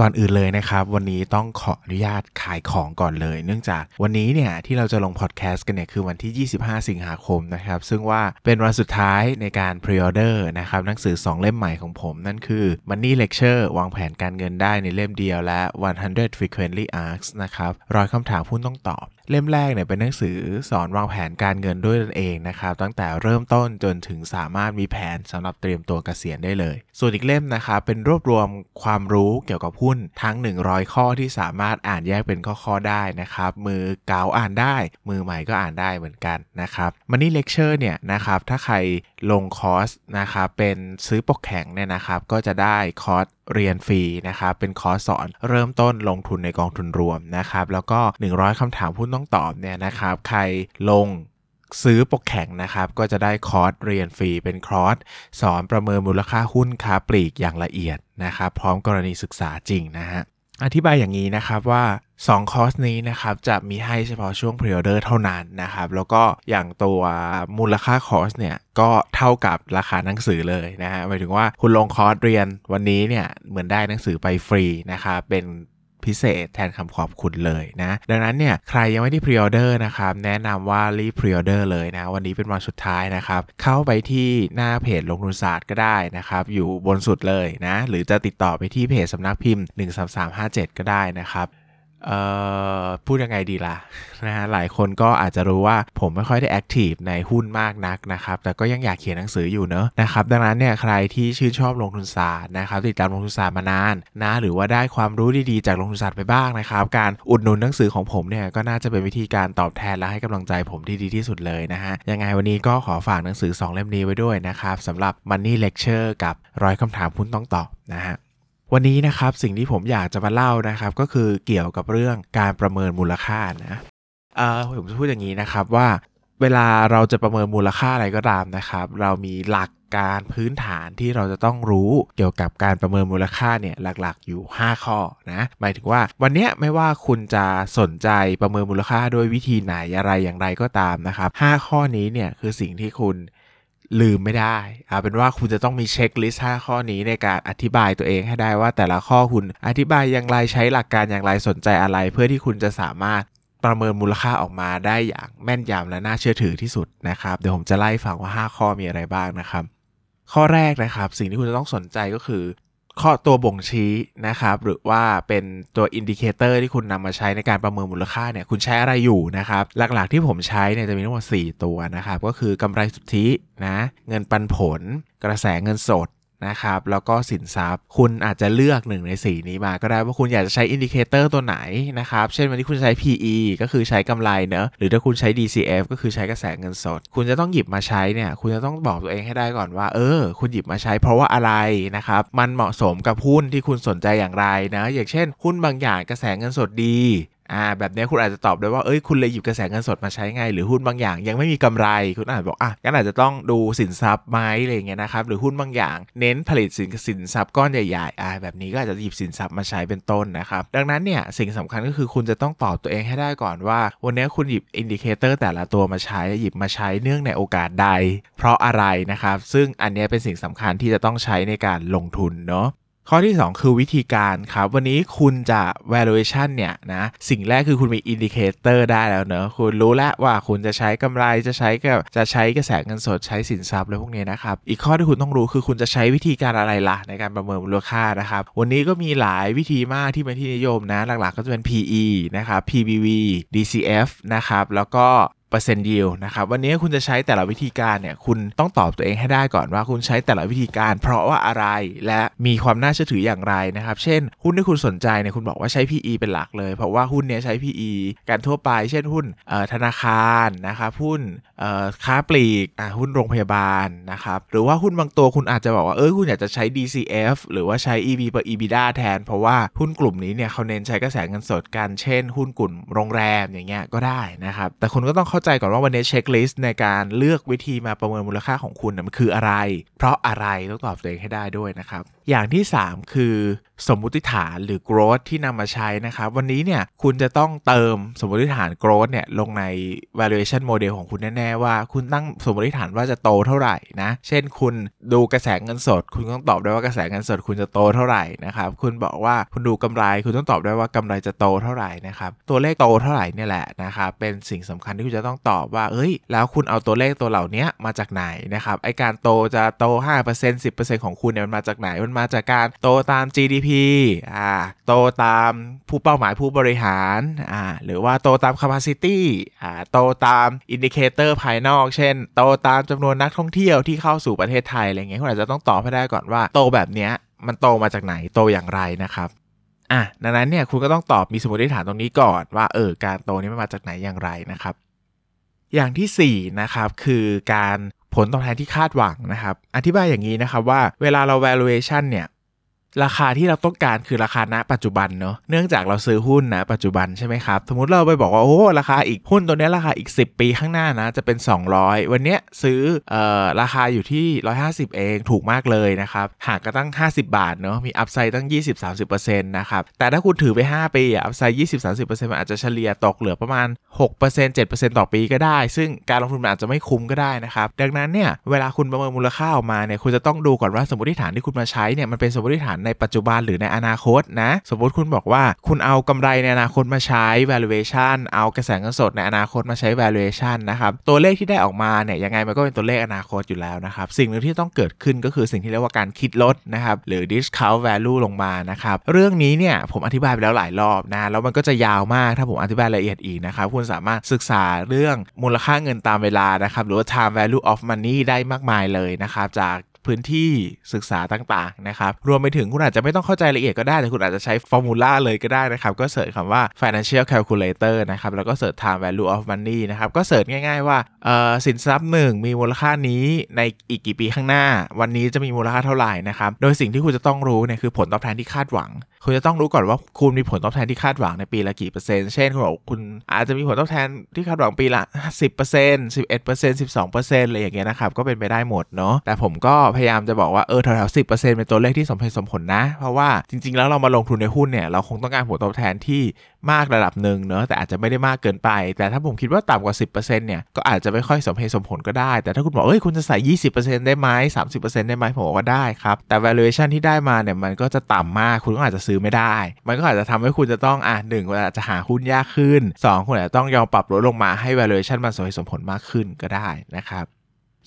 ก่อนอื่นเลยนะครับ วันนี้ต้องขออนุญาตขายของก่อนเลย เนื่องจากวันนี้เนี่ยที่เราจะลงพอดแคสต์กันเนี่ยคือวันที่ 25 สิงหาคมนะครับ ซึ่งว่าเป็นวันสุดท้ายในการ pre-order นะครับหนังสือ 2 เล่มใหม่ของผม นั่นคือ Money Lecture วางแผนการเงินได้ในเล่มเดียวและ 100 Frequently Asked นะครับร้อยคำถามหุ้นต้องตอบ เล่มแรกเนี่ยเป็นหนังสือสอนวางแผนการเงินด้วยตนเองนะครับตั้งแต่เริ่มต้นจนถึงสามารถมีแผนสำหรับเตรียมตัวเกษียณได้เลย ส่วนอีกเล่มนะครับเป็นรวบรวมความรู้เกี่ยวกับหุ้นทั้ง 100 ข้อที่สามารถอ่านแยกเป็นข้อๆได้นะครับมือเกาอ่านได้ มือใหม่ก็อ่านได้เหมือนกันนะครับมันนี่เลคเชอร์เนี่ยนะครับถ้าใครลงคอร์สนะครับเป็นซื้อปกแข็งเนี่ยนะครับก็จะได้คอร์สเรียนฟรีนะครับเป็นคอร์สสอนเริ่มต้นลงทุนในกองทุนรวมนะครับแล้วก็ 100คำถามหุ้นต้องตอบเนี่ยนะครับใครลงซื้อปกแข็งนะครับ ก็จะได้คอร์สเรียนฟรีเป็นคอร์สสอนประเมินมูลค่าหุ้นค้าปลีกอย่างละเอียดนะครับ พร้อมกรณีศึกษาจริงนะฮะอธิบายอย่างนี้นะครับว่า 2 คอร์สนี้นะครับจะมีให้เฉพาะช่วง pre-order เท่านั้นนะครับ แล้วก็อย่างตัวมูลค่าคอร์สเนี่ยก็เท่ากับราคาหนังสือเลยนะฮะหมายถึงว่าคุณลงคอร์สเรียนวันนี้เนี่ยเหมือนได้หนังสือไปฟรีนะครับเป็น พิเศษแทนคำขอบคุณเลยนะ ดังนั้นเนี่ยใครยังไม่ได้ pre-order นะครับแนะนำว่ารีบ pre-order เลยนะ วันนี้เป็นวันสุดท้ายนะครับ เข้าไปที่หน้าเพจลงทุนศาสตร์ก็ได้นะครับ อยู่บนสุดเลยนะ หรือจะติดต่อไปที่เพจสำนักพิมพ์ 13357 ก็ได้นะครับ พูดยังไงดีล่ะนะฮะหลายคนก็อาจจะรู้ว่าผมไม่ค่อยได้แอคทีฟในหุ้นมากนักนะครับ แต่ก็ยังอยากเขียนหนังสืออยู่เนอะนะครับดังนั้นเนี่ยใครที่ชื่นชอบลงทุนศาสตร์นะครับติดตามลงทุนศาสตร์มานานนะหรือว่าได้ความรู้ดีๆจากลงทุนศาสตร์ไปบ้างนะครับการอุดหนุนหนังสือของผมเนี่ยก็น่าจะเป็นวิธีการตอบแทนและให้กำลังใจผมที่ดีที่สุดเลยนะฮะยังไงวันนี้ก็ขอฝากหนังสือ 2 เล่มนี้ไว้ด้วยนะครับสำหรับ Money Lecture กับร้อยคำถามหุ้นต้องตอบนะฮะ วันนี้นะครับสิ่งที่ผมอยากจะมาเล่านะครับ ก็คือเกี่ยวกับเรื่องการประเมินมูลค่านะเออผมจะพูดอย่างนี้นะครับว่า เวลาเราจะประเมินมูลค่าอะไรก็ตามนะครับ เรามีหลักการพื้นฐานที่เราจะต้องรู้เกี่ยวกับการประเมินมูลค่าเนี่ยหลักๆอยู่ 5 ข้อนะหมายถึงว่าวันนี้ไม่ว่าคุณจะสนใจประเมินมูลค่าด้วยวิธีไหนอะไรอย่างไรก็ตามนะครับ 5 ข้อนี้เนี่ยคือสิ่งที่คุณ ลืมไม่ได้เอาเป็นว่าคุณจะต้องมี checklist 5ข้อนี้ในการอธิบายตัวเองให้ได้ว่าแต่ละข้อคุณอธิบายอย่างไรใช้หลักการอย่างไรสนใจอะไร เพื่อที่คุณจะสามารถประเมินมูลค่าออกมาได้อย่างแม่นยำและน่าเชื่อถือที่สุดนะครับเดี๋ยวผมจะไล่ฟังว่า 5 ข้อมีอะไรบ้างนะครับ ข้อแรกนะครับ สิ่งที่คุณจะต้องสนใจก็คือ ข้อตัวบ่งชี้นะครับ หรือว่าเป็นตัว indicator ที่คุณนำมาใช้ในการประเมินมูลค่าเนี่ยคุณใช้อะไรอยู่นะครับ หลักๆที่ผมใช้เนี่ยจะมีทั้งหมด4ตัวนะครับ ก็คือกำไรสุทธินะเงินปันผล กระแสเงินสด นะครับ แล้วก็สินทรัพย์ คุณอาจจะเลือกหนึ่งใน4นี้มาก็ได้ว่าคุณอยากจะใช้ indicator ตัวไหนนะครับ เช่นวันนี้คุณใช้ PE ก็คือใช้กำไรเนอะหรือถ้าคุณใช้ DCF ก็คือใช้กระแสเงินสด คุณจะต้องหยิบมาใช้เนี่ย คุณจะต้องบอกตัวเองให้ได้ก่อนว่า เออ คุณหยิบมาใช้เพราะว่าอะไรนะครับ มันเหมาะสมกับหุ้นที่คุณสนใจอย่างไรนะ อย่างเช่น หุ้นบางอย่างกระแสเงินสดดี อ่าแบบนี้คุณอาจจะตอบได้ว่าเอ้ยคุณเลยหยิบกระแสเงินสดมาใช้ไง หรือหุ้นบางอย่าง ยังไม่มีกำไรคุณอาจบอกอะงั้นอาจจะต้องดูสินทรัพย์ไหมอะไรเงี้ยนะครับหรือหุ้นบางอย่าง เน้นผลิตสินสินทรัพย์ก้อนใหญ่ๆอ่าแบบนี้ก็อาจจะหยิบสินทรัพย์มาใช้เป็นต้นนะครับดังนั้นเนี่ยสิ่งสำคัญก็คือคุณจะต้องตอบตัวเองให้ได้ก่อนว่า วันนี้คุณหยิบ indicator แต่ละตัวมาใช้หยิบมาใช้เนื่องในโอกาสใด เพราะอะไรนะครับซึ่งอันนี้เป็นสิ่งสำคัญที่จะต้องใช้ในการลงทุนเนาะ ข้อที่ 2 คือวิธีการครับ วันนี้คุณจะ valuation เนี่ยนะสิ่งแรกคือคุณมี indicator ได้แล้วเนอะคุณรู้แล้วว่าคุณจะใช้กำไรจะใช้กับจะใช้กระแสเงินสดใช้สินทรัพย์อะไรพวกนี้นะครับ อีกข้อที่คุณต้องรู้คือคุณจะใช้วิธีการอะไรล่ะ ในการประเมินมูลค่านะครับ วันนี้ก็มีหลายวิธีมากที่เป็นที่นิยมนะ หลักๆก็จะเป็น PE นะครับ PBV DCF นะครับแล้วก็ ปอร์เซ็นต์ยิวนะครับวันนี้คุณจะใช้แต่ละวิธีการเนี่ยคุณต้องตอบตัวเองให้ได้ก่อนว่าคุณใช้แต่ละวิธีการ เพราะว่าอะไรและมีความน่าเชื่อถืออย่างไรนะครับ เช่น หุ้นที่คุณสนใจเนี่ยคุณบอกว่าใช้ PE เป็นหลักเลย เพราะว่าหุ้นเนี้ยใช้ PE การทั่วไป เช่นหุ้นธนาคารนะครับหุ้นค้าปลีกหุ้นโรงพยาบาลนะครับหรือว่าหุ้นบางตัวคุณอาจจะบอกว่าเออคุณอยากจะใช้ DCF หรือว่าใช้ EV ต่อ EBITDA แทน เพราะว่าหุ้นกลุ่มนี้เนี่ยเขาเน้นใช้กระแสเงินสดกันเช่น หุ้นกลุ่มโรงแรมอย่างเงี้ยก็ได้นะครับแต่คุณก็ต้องเข้าใจก่อนว่าวันนี้เช็คลิสต์ในการเลือกวิธีมาประเมินมูลค่าของคุณมันคืออะไร เพราะอะไรต้องตอบตัวเองให้ได้ด้วยนะครับอย่างที่ 3 คือสมมุติฐานหรือ growth ที่นำมาใช้นะครับ วันนี้เนี่ยคุณจะต้องเติมสมมติฐาน growth เนี่ยลงใน valuation model ของคุณแน่ ๆ ว่าคุณตั้งสมมติฐานว่าจะโตเท่าไหร่นะ เช่นคุณดูกระแสเงินสด คุณต้องตอบได้ว่ากระแสเงินสดคุณจะโตเท่าไหร่นะครับ คุณบอกว่าคุณดูกำไร คุณต้องตอบได้ว่ากำไรจะโตเท่าไหร่นะครับ ตัวเลขโตเท่าไหร่เนี่ยแหละนะครับ เป็นสิ่งสำคัญที่คุณจะต้องตอบว่า เอ้ย แล้วคุณเอาตัวเลขตัวเหล่านี้มาจากไหนนะครับ ไอการโตจะโต 5% 10%ของคุณเนี่ยมันมาจากไหน มันมาจากการโตตาม GDP อ่าโตตามผู้เป้าหมายผู้บริหารอ่าหรือว่าโตตาม capacity อ่าโตตาม indicator ภายนอก เช่น โตตามจำนวนนักท่องเที่ยวที่เข้าสู่ประเทศไทยอะไรเงี้ยคุณอาจจะต้องตอบให้ได้ก่อนว่าโตแบบเนี้ยมันโตมาจากไหนโตอย่างไรนะครับอะดังนั้นเนี่ยคุณก็ต้องตอบมีสมมติฐานตรงนี้ก่อนว่าเออการโตนี้มันมาจากไหนอย่างไรนะครับ อย่างที่4นะครับคือการ ผลตอบแทนที่คาดหวังนะครับ อธิบายอย่างนี้นะครับว่าเวลาเรา valuation เนี่ย ราคาที่เราต้องการคือราคาณปัจจุบันเนาะเนื่องจากเราซื้อหุ้นนะปัจจุบันใช่ไหมครับ สมมติเราไปบอกว่าโอ้ราคาอีกหุ้นตัวนี้ราคาอีก 10 ปีข้างหน้านะจะเป็น 200 วันเนี้ยซื้อเอ่อราคาอยู่ที่ 150 เองถูกมากเลยนะครับหากก็ตั้ง 50 บาทเนาะมีอัพไซด์ตั้ง 20-30%นะครับแต่ถ้าคุณถือไป 5 ปีอัพไซด์20-30%มันอาจจะเฉลี่ยตกเหลือประมาณ 6% 7%ต่อปีก็ได้ ซึ่งการลงทุนมันอาจจะไม่คุ้มก็ได้นะครับดังนั้นเนี่ยเวลาคุณประเมินมูลค่าออกมาเนี่ยคุณจะต้องดูก่อนว่าสมมติฐานที่คุณมาใช้เนี่ยมันเป็นสมมติฐานในปัจจุบันหรือในอนาคตนะ สมมติคุณบอกว่าคุณเอากำไรในอนาคตมาใช้ valuation เอากระแสเงินสดในอนาคตมาใช้ valuation นะครับ ตัวเลขที่ได้ออกมาเนี่ยยังไงมันก็เป็นตัวเลขอนาคตอยู่แล้วนะครับ สิ่งหนึ่งที่ต้องเกิดขึ้นก็คือสิ่งที่เรียกว่าการคิดลดนะครับหรือ discount value ลงมานะครับ เรื่องนี้เนี่ยผมอธิบายไปแล้วหลายรอบนะ แล้วมันก็จะยาวมากถ้าผมอธิบายละเอียดอีกนะครับคุณสามารถศึกษาเรื่องมูลค่าเงินตามเวลานะครับหรือว่า time value of money ได้มากมายเลยนะครับจาก พื้นที่ศึกษาต่างๆนะครับรวมไปถึงคุณอาจจะไม่ต้องเข้าใจละเอียดก็ได้ แต่คุณอาจจะใช้ formula เลยก็ได้นะครับ ก็ search คำว่า financial calculator นะครับ แล้วก็ search time value of money นะครับ ก็ search ง่ายๆว่าสินทรัพย์หนึ่งมีมูลค่านี้ในอีกกี่ปีข้างหน้า วันนี้จะมีมูลค่าเท่าไหร่นะครับ โดยสิ่งที่คุณจะต้องรู้เนี่ยคือผลตอบแทนที่คาดหวัง คุณจะต้องรู้ก่อนว่าคุณมีผลตอบแทนที่คาดหวังในปีละกี่เปอร์เซ็นต์ เช่นคุณบอกคุณอาจจะมีผลตอบแทนที่คาดหวังปีละ 10% 11% 12%อะไรอย่างเงี้ยนะครับ ก็เป็นไปได้หมดเนาะ แต่ผมก็พยายามจะบอกว่าเออแถวๆ10%เปอร์เซ็นต์เป็นตัวเลขที่สมเหตุสมผลนะ เพราะว่าจริงๆ แล้วเรามาลงทุนในหุ้นเนี่ยเราคงต้องการผลตอบแทนที่มากระดับหนึ่งเนาะแต่อาจจะไม่ได้มากเกินไป แต่ถ้าผมคิดว่าต่ำกว่า 10%เนี่ยก็อาจจะไม่ค่อยสมเหตุสมผลก็ได้ แต่ถ้าคุณบอกเอ้ยคุณจะใส่ 20%ได้ไหม30%ได้ไหมผมบอกว่าได้ครับแต่ valuation ที่ได้มาเนี่ยมันก็จะต่ำมากคุณก็อาจจะซื้อไม่ได้ มันก็อาจจะทำให้คุณจะต้องอะหนึ่งเวลาจะหาหุ้นยากขึ้น 2 คุณอาจจะต้องยอมปรับลดลงมาให้ valuation มันสมเหตุสมผลมากขึ้นก็ได้นะครับ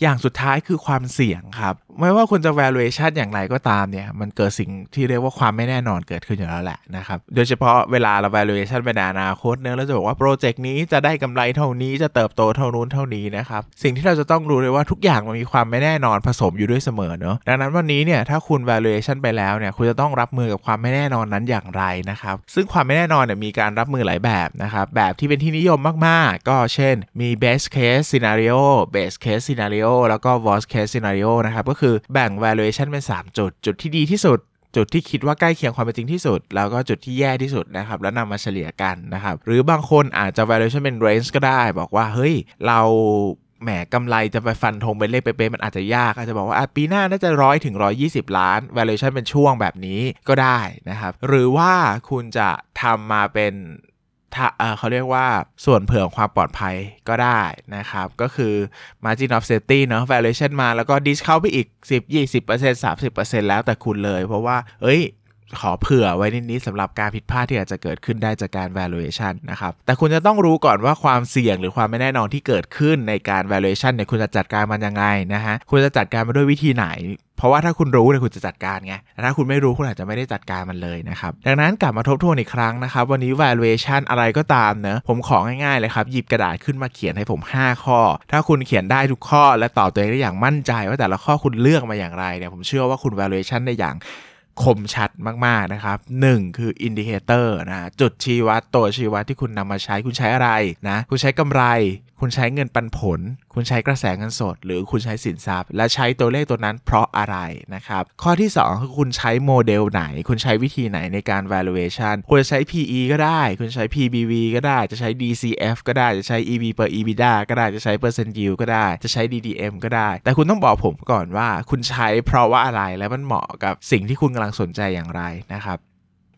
อย่างสุดท้ายคือความเสี่ยงครับ ไม่ว่าคุณจะ valuation อย่างไรก็ตามเนี่ย มันเกิดสิ่งที่เรียกว่าความไม่แน่นอนเกิดขึ้นอยู่แล้วแหละนะครับ โดยเฉพาะเวลาเรา valuation ไปในอนาคตเนี่ยเราจะบอกว่าโปรเจกต์นี้จะได้กำไรเท่านี้จะเติบโตเท่านู้นเท่านี้นะครับ สิ่งที่เราจะต้องรู้เลยว่าทุกอย่างมันมีความไม่แน่นอนผสมอยู่ด้วยเสมอเนาะดังนั้นวันนี้เนี่ยถ้าคุณ valuation ไปแล้วเนี่ยคุณจะต้องรับมือกับความไม่แน่นอนนั้นอย่างไรนะครับ ซึ่งความไม่แน่นอนเนี่ยมีการรับมือหลายแบบนะครับแบบที่เป็นที่นิยมมากๆ ก็เช่น มี best case scenario best case scenario แล้วก็ worst case scenario นะครับ ก็คือแบ่ง valuation เป็น 3 จุด จุดที่ดีที่สุด จุดที่คิดว่าใกล้เคียงความเป็นจริงที่สุด แล้วก็จุดที่แย่ที่สุดนะครับ แล้วนำมาเฉลี่ยกันนะครับ หรือบางคนอาจจะ valuation เป็น range ก็ได้ บอกว่า เฮ้ย เราแหมกำไรจะไปฟันธงเป็นเลขเป๊ะๆมันอาจจะยาก อาจจะบอกว่าปีหน้าน่าจะร้อยถึงร้อยี่สิบล้าน valuation เป็นช่วงแบบนี้ก็ได้นะครับ หรือว่าคุณจะทำมาเป็น เขาเรียกว่าส่วนเผื่อความปลอดภัยก็ได้นะครับ ก็คือ margin of safety เนาะ valuation มาแล้วก็ discount ไปอีก 10 20% 30%แล้วแต่คุณเลย เพราะว่า เอ้ย ขอเผื่อไว้นิดนี้สำหรับการผิดพลาดที่อาจจะเกิดขึ้นได้จากการ valuation นะครับ แต่คุณจะต้องรู้ก่อนว่าความเสี่ยงหรือความไม่แน่นอนที่เกิดขึ้นในการ valuation เนี่ยคุณจะจัดการมันยังไงนะฮะ คุณจะจัดการมันด้วยวิธีไหน เพราะว่าถ้าคุณรู้เนี่ยคุณจะจัดการไงแต่ถ้าคุณไม่รู้คุณอาจจะไม่ได้จัดการมันเลยนะครับ ดังนั้นกลับมาทบทวนอีกครั้งนะครับ วันนี้ valuation อะไรก็ตามเนะผมของ่ายๆเลยครับหยิบกระดาษขึ้นมาเขียนให้ผม 5 ข้อ ถ้าคุณเขียนได้ทุกข้อ และตอบตัวเองได้อย่างมั่นใจ ว่าแต่ละข้อคุณเลือกมาอย่างไรเนี่ยผมเชื่อว่าคุณ valuation ได้อย่าง คมชัดมากๆนะครับ 1 คือ indicator นะจุดชี้วัดตัวชี้วัดที่คุณนำมาใช้คุณใช้อะไรนะคุณใช้กำไร คุณใช้เงินปันผล คุณใช้กระแสเงินสด หรือคุณใช้สินทรัพย์ และใช้ตัวเลขตัวนั้นเพราะอะไรนะครับ ข้อที่ 2 คือคุณใช้โมเดลไหน คุณใช้วิธีไหนในการ valuation คุณจะใช้ PE ก็ได้ คุณใช้ PBV ก็ได้จะใช้ DCF ก็ได้จะใช้ EV per EBITDA ก็ได้จะใช้ percent yield ก็ได้จะใช้ DDM ก็ได้ แต่คุณต้องบอกผมก่อนว่าคุณใช้เพราะว่าอะไรและมันเหมาะกับสิ่งที่คุณกำลังสนใจอย่างไรนะครับ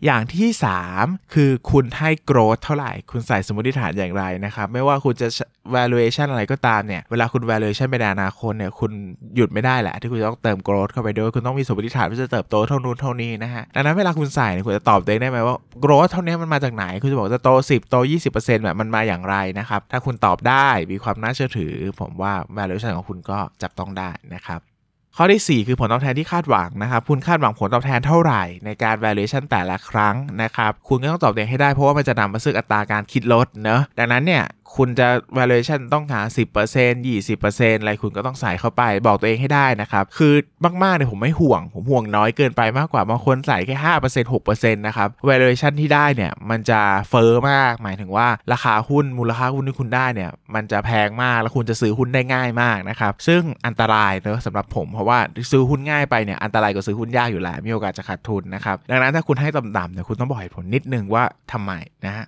อย่างที่ 3 คือคุณให้ growth เท่าไหร่ คุณใส่สมมติฐานอย่างไรนะครับ ไม่ว่าคุณจะ valuation อะไรก็ตามเนี่ย เวลาคุณ valuation ไปในอนาคตเนี่ยคุณหยุดไม่ได้แหละ ที่คุณจะต้องเติม growth เข้าไปด้วย คุณต้องมีสมมติฐานว่าจะเติบโตเท่านู้นเท่านี้นะฮะ ดังนั้นเวลาคุณใส่เนี่ยคุณจะตอบตัวเองได้ไหมว่า growth เท่านี้มันมาจากไหน คุณจะบอกจะโต 10 โต 20%แบบมันมาอย่างไรนะครับ ถ้าคุณตอบได้มีความน่าเชื่อถือ ผมว่า valuation ของคุณก็จับต้องได้นะครับ ข้อที่ 4 คือผลตอบแทนที่คาดหวังนะครับ คุณคาดหวังผลตอบแทนเท่าไหร่ในการ valuation แต่ละครั้งนะครับ คุณก็ต้องตอบตัวเองให้ได้เพราะว่ามันจะนำมาซึ่งอัตราการคิดลดเนอะดังนั้นเนี่ย คุณจะ valuation ต้องหา 10% 20%อะไรคุณก็ต้องใส่เข้าไป บอกตัวเองให้ได้นะครับ คือมากๆเนี่ยผมไม่ห่วง ผมห่วงน้อยเกินไปมากกว่าบางคนใส่แค่ 5% 6%นะครับ valuation ที่ได้เนี่ย มันจะเฟอร์มาก หมายถึงว่าราคาหุ้นมูลค่าหุ้นที่คุณได้เนี่ย มันจะแพงมากแล้วคุณจะซื้อหุ้นได้ง่ายมากนะครับ ซึ่งอันตรายเนอะสำหรับผมเพราะว่าซื้อหุ้นง่ายไปเนี่ยอันตรายกว่าซื้อหุ้นยากอยู่แล้วมีโอกาสจะขาดทุนนะครับดังนั้นถ้าคุณให้ต่ำๆเนี่ยคุณต้องบอกเหตุผลนิดนึงว่าทำไมนะฮะ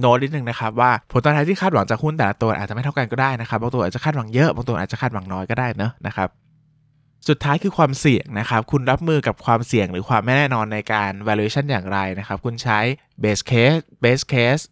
โน้ตนิดนึงนะครับว่าผลตอบแทนที่คาดหวังจากหุ้นแต่ละตัวอาจจะไม่เท่ากันก็ได้นะครับบางตัวอาจจะคาดหวังเยอะบางตัวอาจจะคาดหวังน้อยก็ได้เนอะนะครับสุดท้ายคือความเสี่ยงนะครับ คุณรับมือกับความเสี่ยงหรือความไม่แน่นอนในการ valuation อย่างไรนะครับ คุณใช้ base case base case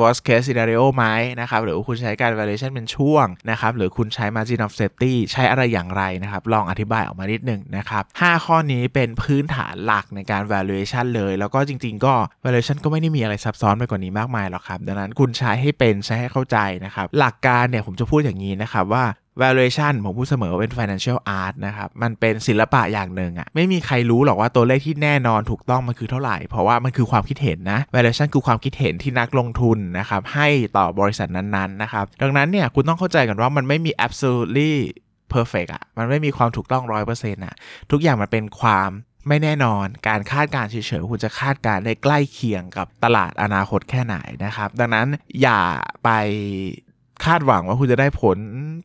worst case scenario ไหมนะครับ หรือว่าคุณใช้การ valuation เป็นช่วงนะครับ หรือคุณใช้ margin of safety ใช้อะไรอย่างไรนะครับ ลองอธิบายออกมานิดหนึ่งนะครับ 5 ข้อนี้เป็นพื้นฐานหลักในการ valuation เลย แล้วก็จริง ๆ ก็ valuation ก็ไม่ได้มีอะไรซับซ้อนไปกว่านี้มากมายหรอกครับ ดังนั้นคุณใช้ให้เป็นใช้ให้เข้าใจนะครับ หลักการเนี่ยผมจะพูดอย่างนี้นะครับว่า valuation ผมพูดเสมอว่าเป็น financial art นะครับ มันเป็นศิลปะอย่างหนึ่งอะไม่มีใครรู้หรอกว่าตัวเลขที่แน่นอนถูกต้องมันคือเท่าไหร่ เพราะว่ามันคือความคิดเห็นนะ valuation คือความคิดเห็นที่นักลงทุนนะครับให้ต่อบริษัทนั้นๆนะครับ ดังนั้นเนี่ยคุณต้องเข้าใจกันว่ามันไม่มี absolutely perfect อะมันไม่มีความถูกต้องร้อยเปอร์เซ็นต์อะทุกอย่างมันเป็นความไม่แน่นอนการคาดการเฉยๆคุณจะคาดการได้ใกล้เคียงกับตลาดอนาคตแค่ไหนนะครับ ดังนั้นอย่าไป คาดหวังว่าคุณจะได้ผล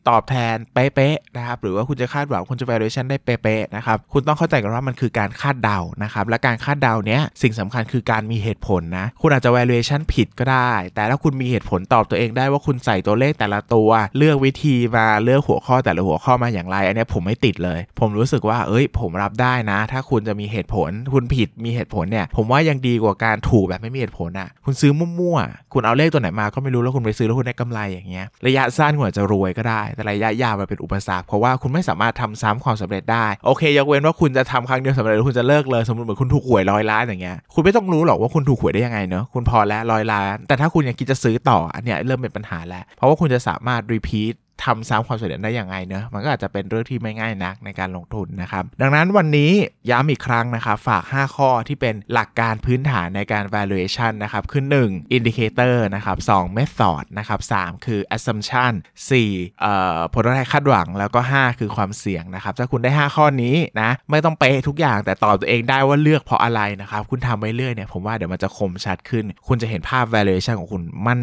ตอบแทนเป๊ะๆนะครับหรือว่าคุณจะคาดหวังคุณจะ valuation ได้เป๊ะๆนะครับคุณต้องเข้าใจกันว่ามันคือการคาดเดานะครับและการคาดเดาเนี้ยสิ่งสำคัญคือการมีเหตุผลนะคุณอาจจะ valuation ผิดก็ได้ แต่ถ้าคุณมีเหตุผลตอบตัวเองได้ว่าคุณใส่ตัวเลขแต่ละตัว เลือกวิธีมาเลือกหัวข้อแต่ละหัวข้อมาอย่างไร อันนี้ผมไม่ติดเลย ผมรู้สึกว่าเอ้ย ผมรับได้นะ ถ้าคุณจะมีเหตุผล คุณผิดมีเหตุผลเนี่ยผมว่ายังดีกว่าการถูกแบบไม่มีเหตุผลอะคุณซื้อมั่วๆคุณเอาเลขตัวไหนมาก็ไม่รู้แล้วคุณไปซื้อแล้วคุณได้กำไรอย่างเงี้ยระยะสั้นคุณอาจจะรวยก็ได้ แต่ระยะยาวมันเป็นอุปสรรคเพราะว่าคุณไม่สามารถทำซ้ำความสำเร็จได้โอเคยกเว้นว่าคุณจะทำครั้งเดียวสำเร็จหรือคุณจะเลิกเลยสมมติเหมือนคุณถูกหวยร้อยล้านอย่างเงี้ยคุณไม่ต้องรู้หรอกว่าคุณถูกหวยได้ยังไงเนอะคุณพอแล้วร้อยล้าน แต่ถ้าคุณยังคิดจะซื้อต่ออันเนี้ยเริ่มเป็นปัญหาแล้ว เพราะว่าคุณจะสามารถรีพีท ทำซ้ำความสำเร็จได้อย่างไรเนอะมันก็อาจจะเป็นเรื่องที่ไม่ง่ายนักในการลงทุนนะครับ ดังนั้นวันนี้ย้ำอีกครั้งนะครับ ฝาก 5 ข้อที่เป็นหลักการพื้นฐานในการ valuation นะครับคือ 1 indicator นะครับ2 method นะครับ3คือ assumption 4เอ่อผลตอบแทนคาดหวังแล้วก็ 5 คือความเสี่ยงนะครับ ถ้าคุณได้ 5 ข้อนี้นะไม่ต้องเป๊ะทุกอย่างแต่ตอบตัวเองได้ว่าเลือกเพราะอะไรนะครับ คุณทำไปเรื่อยเนี่ยผมว่าเดี๋ยวมันจะคมชัดขึ้น คุณจะเห็นภาพ valuation ของคุณมั่น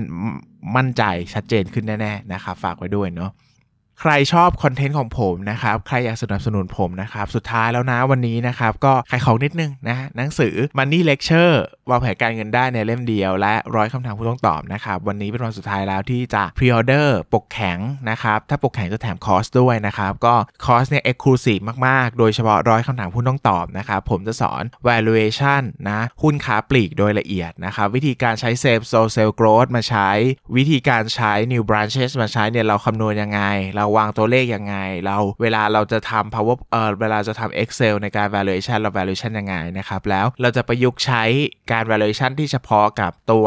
มั่นใจชัดเจนขึ้นแน่ๆนะครับฝากไว้ด้วยเนาะ ใครชอบคอนเทนต์ของผมนะครับ ใครอยากสนับสนุนผมนะครับ สุดท้ายแล้วนะวันนี้นะครับ ก็ขายของนิดนึงนะหนังสือ Money Lecture วางแผนการเงินได้ในเล่มเดียว และร้อยคำถามหุ้นต้องตอบนะครับ วันนี้เป็นวันสุดท้ายแล้วที่จะ pre-order ปกแข็งนะครับ ถ้าปกแข็งจะแถมคอร์สด้วยนะครับ ก็คอร์สเนี่ย exclusive มาก ๆ โดยเฉพาะร้อยคำถามหุ้นต้องตอบนะครับ ผมจะสอน valuation นะหุ้นค้าปลีกโดยละเอียดนะครับ วิธีการใช้ same store sale growth มาใช้ วิธีการใช้ new branches มาใช้เนี่ยเราคำนวณยังไงเราวางตัวเลขยังไง เราเวลาเราจะทำ power เออเวลาจะทำ excel ในการ valuation เรา valuation ยังไงนะครับ แล้วเราจะประยุกต์ใช้การ valuation ที่เฉพาะกับตัว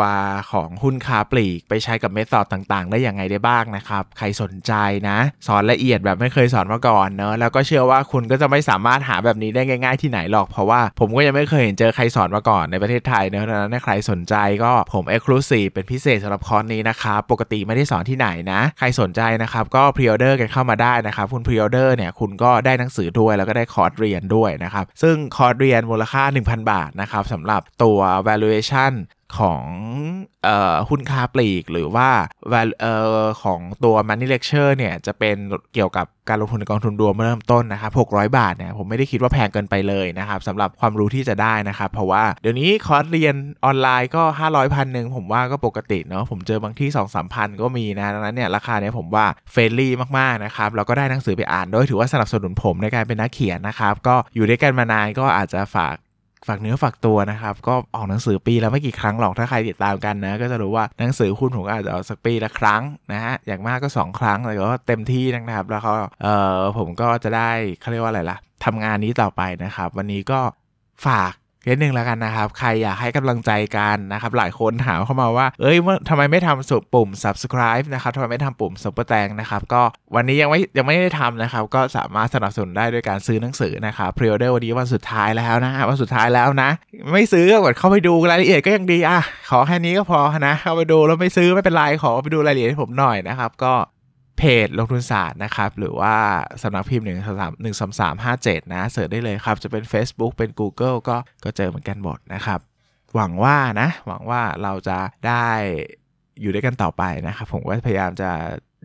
ของหุ้นค้าปลีก ไปใช้กับ method ต่างๆ ได้อย่างไงได้บ้างนะครับ ใครสนใจนะ สอนละเอียดแบบไม่เคยสอนมาก่อนเนอะแล้วก็เชื่อว่าคุณก็จะไม่สามารถหาแบบนี้ได้ง่ายๆที่ไหนหรอกเพราะว่าผมก็ยังไม่เคยเห็นเจอใครสอนมาก่อนในประเทศไทยเนอะดังนั้นใครสนใจก็ผม exclusive เป็นพิเศษสำหรับคอร์สนี้นะครับปกติไม่ได้สอนที่ไหนนะ ใครสนใจนะครับก็ pre-order กันเข้ามาได้นะครับคุณ pre-order เนี่ยคุณก็ได้หนังสือด้วยแล้วก็ได้คอร์สเรียนด้วยนะครับซึ่งคอร์สเรียนมูลค่า 1,000 บาทนะครับสำหรับตัว valuation ของออหุ้นค้าปลีกหรือว่าออของตัว Money Lecture เนี่ยจะเป็นเกี่ยวกับการลงทุนในกองทุนรวมเริ่มต้นนะครับ 600 บาทเนี่ยผมไม่ได้คิดว่าแพงเกินไปเลยนะครับสำหรับความรู้ที่จะได้นะครับ เพราะว่าเดี๋ยวนี้คอร์สเรียนออนไลน์ก็ 500พันหนึ่งผมว่าก็ปกติเนาะผมเจอบางที่ 2 3พันก็มีนะดังนั้นเนี่ยราคาเนี่ยผมว่า friendly มากๆนะครับแล้วก็ได้หนังสือไปอ่านด้วยถือว่าสนับสนุนผมในการเป็นนักเขียนนะครับก็อยู่ด้วยกันมานานก็อาจจะฝาก ฝากเนื้อฝากตัวนะครับ ก็ออกหนังสือปีแล้วไม่กี่ครั้งหรอกถ้าใครติดตามกันนะ ก็จะรู้ว่าหนังสือคุณผมก็อาจจะออกสักปีละครั้งนะฮะอย่างมากก็ 2 ครั้งแต่ก็เต็มที่นะครับแล้วก็เออผมก็จะได้เขาเรียกว่าอะไรล่ะทำงานนี้ต่อไปนะครับ วันนี้ก็ฝาก นิดนึงแล้วกันนะครับ ใครอยากให้กำลังใจกันนะครับ หลายคนถามเข้ามาว่า เอ้ยทำไมไม่ทำสุปุ่ม subscribe นะครับทำไมไม่ทำปุ่ม super แตงนะครับ ก็วันนี้ยังไม่ยังไม่ได้ทำนะครับ ก็สามารถสนับสนุนได้ด้วยการซื้อหนังสือนะครับ pre order วันนี้วันสุดท้ายแล้วนะวันสุดท้ายแล้วนะ ไม่ซื้อก็กดเข้าไปดูรายละเอียดก็ยังดีอะขอแค่นี้ก็พอนะเข้าไปดูแล้วไม่ซื้อไม่เป็นไรขอไปดูรายละเอียดให้ผมหน่อยนะครับก็ เพจลงทุนศาสตร์นะครับ หรือว่าสำนักพิมพ์หนึ่งสามหนึ่งสามสามห้าเจ็ดนะ search ได้เลยครับ จะเป็น Facebook เป็น Google ก็ก็เจอเหมือนกันหมดนะครับ หวังว่านะ หวังว่าเราจะได้อยู่ด้วยกันต่อไปนะครับ ผมก็พยายามจะ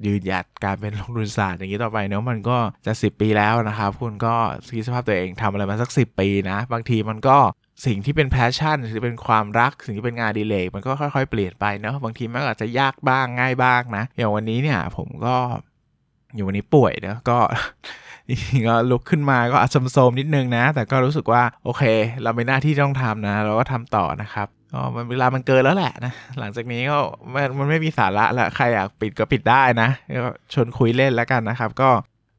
ยืนหยัดการเป็นลงทุนศาสตร์อย่างนี้ต่อไปเนาะมันก็จะ 10 ปีแล้วนะครับ คุณก็คิดสภาพตัวเองทำอะไรมาสัก 10 ปีนะ บางทีมันก็ สิ่งที่เป็น passion หรือเป็นความรักสิ่งที่เป็นงานอดิเรกมันก็ค่อยๆ เปลี่ยนไปเนาะบางทีมันอาจจะยากบ้างง่ายบ้างนะอย่างวันนี้เนี่ยผมก็อยู่วันนี้ป่วยเนาะก็ก็ลุกขึ้นมาก็อาจโซมนิดนึงนะ แต่ก็รู้สึกว่าโอเค เราเป็นหน้าที่ต้องทำนะ เราก็ทำต่อนะครับก็มันเวลามันเกินแล้วแหละนะ หลังจากนี้ก็มันมันไม่มีสาระละใครอยากปิดก็ปิดได้นะก็ชวนคุยเล่นแล้วกันนะครับ ก็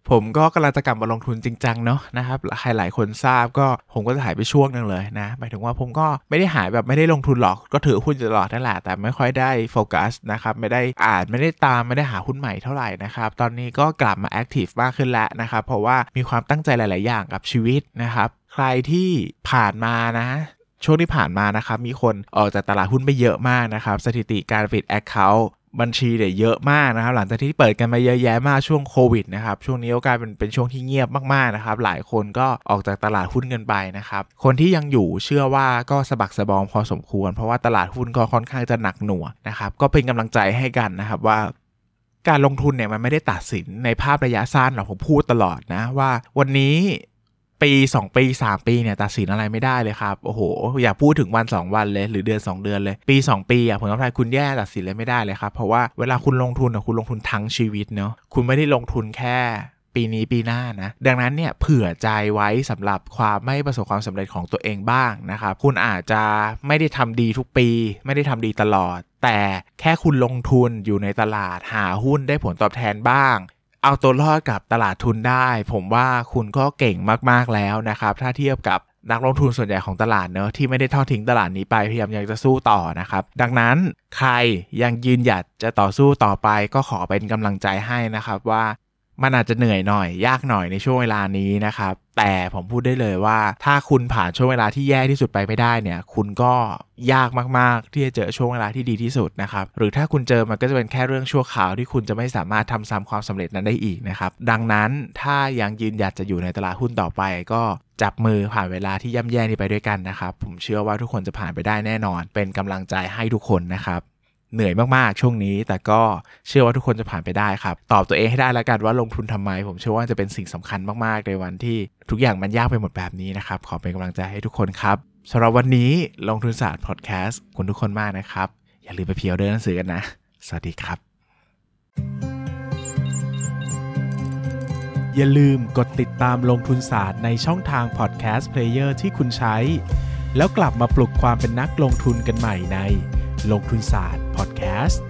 ผมก็กำลังจะกลับมาลงทุนจริงจังเนาะนะครับใครหลายคนทราบก็ผมก็จะหายไปช่วงนึงเลยนะหมายถึงว่าผมก็ไม่ได้หายแบบไม่ได้ลงทุนหรอกก็ถือหุ้นตลอดนั่นแหละแต่ไม่ค่อยได้โฟกัสนะครับไม่ได้อ่านไม่ได้ตามไม่ได้หาหุ้นใหม่เท่าไหร่นะครับตอนนี้ก็กลับมาแอคทีฟมากขึ้นแล้วนะครับเพราะว่ามีความตั้งใจหลาย ๆ อย่างกับชีวิตนะครับใครที่ผ่านมานะช่วงที่ผ่านมานะครับมีคนออกจากตลาดหุ้นไปเยอะมากนะครับสถิติการปิดแอคเคาท์ บัญชีเนี่ยเยอะมากนะครับ หลังจากที่เปิดกันมาเยอะแยะมากช่วงโควิดนะครับช่วงนี้ก็กลายเป็นเป็นช่วงที่เงียบมากๆนะครับ หลายคนก็ออกจากตลาดหุ้นกันไปนะครับ คนที่ยังอยู่เชื่อว่าก็สะบักสะบอมพอสมควร เพราะว่าตลาดหุ้นก็ค่อนข้างจะหนักหน่วงนะครับก็เป็นกำลังใจให้กันนะครับว่าการลงทุนเนี่ยมันไม่ได้ตัดสินในภาพระยะสั้นหรอกผมพูดตลอดนะว่า วันนี้ ปี 2 ปี 3 ปีเนี่ยตัดสินอะไรไม่ได้เลยครับ โอ้โห อย่าพูดถึงวัน 2 วันเลยหรือเดือน 2 เดือนเลย ปี 2 ปีอะผลกำไรคุณแย่ตัดสินเลยไม่ได้เลยครับ เพราะว่าเวลาคุณลงทุนอะคุณลงทุนทั้งชีวิตเนาะคุณไม่ได้ลงทุนแค่ปีนี้ปีหน้านะ ดังนั้นเนี่ยเผื่อใจไว้สำหรับความไม่ประสบความสำเร็จของตัวเองบ้างนะครับ คุณอาจจะไม่ได้ทำดีทุกปี ไม่ได้ทำดีตลอด แต่แค่คุณลงทุนอยู่ในตลาดหาหุ้นได้ผลตอบแทนบ้าง เอาตัวรอดกับตลาดทุนได้ ผมว่าคุณก็เก่งมากๆแล้วนะครับ ถ้าเทียบกับนักลงทุนส่วนใหญ่ของตลาดเนอะที่ไม่ได้ทอดทิ้งตลาดนี้ไปพยายามยังจะสู้ต่อนะครับ ดังนั้นใครยังยืนหยัดจะต่อสู้ต่อไปก็ขอเป็นกำลังใจให้นะครับว่า มันอาจจะเหนื่อยหน่อย ยากหน่อยในช่วงเวลานี้นะครับ แต่ผมพูดได้เลยว่า ถ้าคุณผ่านช่วงเวลาที่แย่ที่สุดไปไม่ได้เนี่ย คุณก็ยากมาก ๆ ที่จะเจอช่วงเวลาที่ดีที่สุดนะครับ หรือถ้าคุณเจอมันก็จะเป็นแค่เรื่องชั่วคราวที่คุณจะไม่สามารถทำซ้ำความสำเร็จนั้นได้อีกนะครับ ดังนั้นถ้ายังยืนหยัดจะอยู่ในตลาดหุ้นต่อไปก็จับมือผ่านเวลาที่ย่ำแย่นี้ไปด้วยกันนะครับ ผมเชื่อว่าทุกคนจะผ่านไปได้แน่นอน เป็นกำลังใจให้ทุกคนนะครับ เหนื่อยมากๆช่วงนี้ แต่ก็เชื่อว่าทุกคนจะผ่านไปได้ครับ ตอบตัวเองให้ได้แล้วกันว่าลงทุนทำไม ผมเชื่อว่าจะเป็นสิ่งสำคัญมากๆในวันที่ทุกอย่างมันยากไปหมดแบบนี้นะครับ ขอเป็นกำลังใจให้ทุกคนครับสำหรับวันนี้ลงทุนศาสตร์พอดแคสต์คุณทุกคนมากนะครับ อย่าลืมไปเพียวเดินหนังสือกันนะ สวัสดีครับ อย่าลืมกดติดตามลงทุนศาสตร์ในช่องทาง podcast player ที่คุณใช้ แล้วกลับมาปลุกความเป็นนักลงทุนกันใหม่ใน ลงทุนศาสตร์พอดแคสต์